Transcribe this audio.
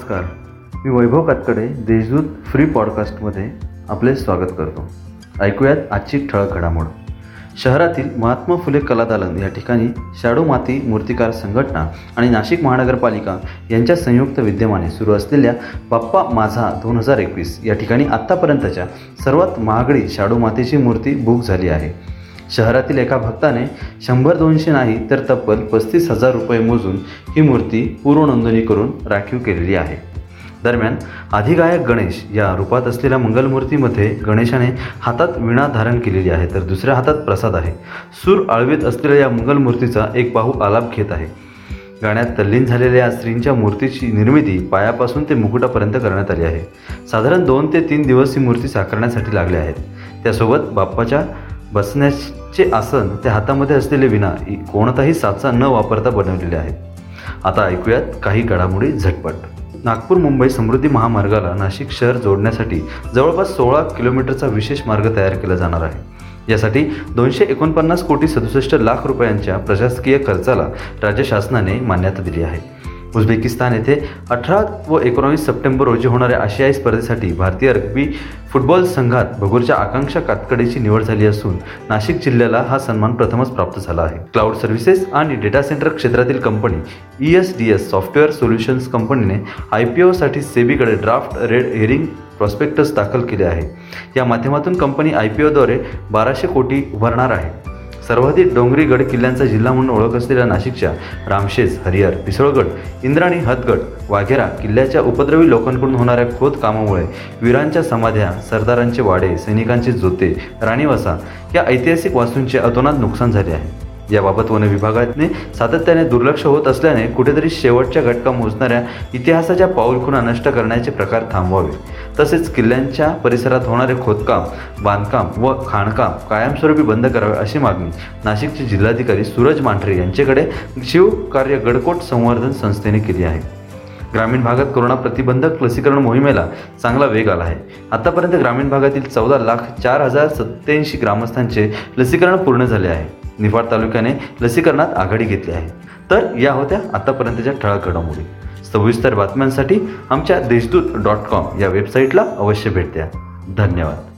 नमस्कार. मी वैभव कातकडे देशदूत फ्री पॉडकास्टमध्ये आपले स्वागत करतो. ऐकूयात आजची ठळक घडामोड. शहरातील महात्मा फुले कला दालन या ठिकाणी शाडू माती मूर्तिकार संघटना आणि नाशिक महानगरपालिका यांच्या संयुक्त विद्यमाने सुरू असलेल्या बाप्पा माझा दोन हजार एकवीस या ठिकाणी आत्तापर्यंतच्या सर्वात महागडी शाडू मातीची मूर्ती बुक झाली आहे. शहरातील एका भक्ताने शंभर दोनशे नाही तर तब्बल पस्तीस हजार रुपये मोजून ही मूर्ती पूर्वनोंदणी करून राखीव केलेली आहे. दरम्यान अधिगायक गणेश या रूपात असलेल्या मंगलमूर्तीमध्ये गणेशाने हातात विणा धारण केलेली आहे तर दुसऱ्या हातात प्रसाद आहे. सूर आळवीत असलेल्या या मंगलमूर्तीचा एक बाहू आलाप घेत आहे. गाण्यात तल्लीन झालेल्या या स्त्रींच्या मूर्तीची निर्मिती पायापासून ते मुकुटापर्यंत करण्यात आली आहे. साधारण दोन ते तीन दिवस ही मूर्ती साकारण्यासाठी लागले आहेत. त्यासोबत बाप्पाच्या बसण्याचे आसन त्या हातामध्ये असलेले विना कोणताही साचा न वापरता बनवलेले आहेत. आता ऐकूयात काही घडामोडी झटपट. नागपूर मुंबई समृद्धी महामार्गाला नाशिक शहर जोडण्यासाठी जवळपास सोळा किलोमीटरचा विशेष मार्ग तयार केला जाणार आहे. यासाठी दोनशे एकोणपन्नास कोटी सदुसष्ट लाख रुपयांच्या प्रशासकीय खर्चाला राज्य शासनाने मान्यता दिली आहे. उझबेकिस्तान येथे अठरा व एकोणावीस सप्टेंबर रोजी होणाऱ्या आशियाई स्पर्धेसाठी भारतीय रग्बी फुटबॉल संघात भगूरच्या आकांक्षा कातकडीची निवड झाली असून नाशिक जिल्ह्याला हा सन्मान प्रथमच प्राप्त झाला आहे. क्लाउड सर्व्हिसेस आणि डेटा सेंटर क्षेत्रातील company E S D S software solutions कंपनीने आय पी ओसाठी सेबीकडे ड्राफ्ट रेड हेरिंग प्रॉस्पेक्टस दाखल केले आहे. या माध्यमातून कंपनी आय पी ओद्वारे बाराशे कोटी उभारणार आहे. सर्वाधिक डोंगरी गड किल्ल्यांचा जिल्हा म्हणून ओळख असलेल्या नाशिकच्या रामशेज हरिहर पिसळगड इंद्राणी हदगड वाघेरा किल्ल्याच्या उपद्रवी लोकांकडून होणाऱ्या खोद कामामुळे वीरांच्या समाध्या सरदारांचे वाडे सैनिकांचे जोते राणीवासा या ऐतिहासिक वास्तूंचे अतोनात नुकसान झाले आहे. याबाबत वन विभागाने सातत्याने दुर्लक्ष होत असल्याने कुठेतरी शेवटच्या घटका मोजणाऱ्या इतिहासाच्या पाऊलखुणा नष्ट करण्याचे प्रकार थांबवावे. तसेच किल्ल्यांच्या परिसरात होणारे खोदकाम बांधकाम व खाणकाम कायमस्वरूपी बंद करावे अशी मागणी नाशिकचे जिल्हाधिकारी सूरज मांढरे यांच्याकडे शिवकार्य गडकोट संवर्धन संस्थेने केली आहे. ग्रामीण भागात कोरोना प्रतिबंधक लसीकरण मोहिमेला चांगला वेग आला आहे. आतापर्यंत ग्रामीण भागातील चौदा लाख चार हजार सत्याऐंशी ग्रामस्थांचे लसीकरण पूर्ण झाले आहे. निफाड तालुक्याने लसीकरणात आघाडी घेतली आहे. तर या होत्या आतापर्यंतच्या ठळक घडामोडी. सविस्तर बातम्यांसाठी आमच्या देशदूत डॉट कॉम या वेबसाईटला अवश्य भेट द्या. धन्यवाद.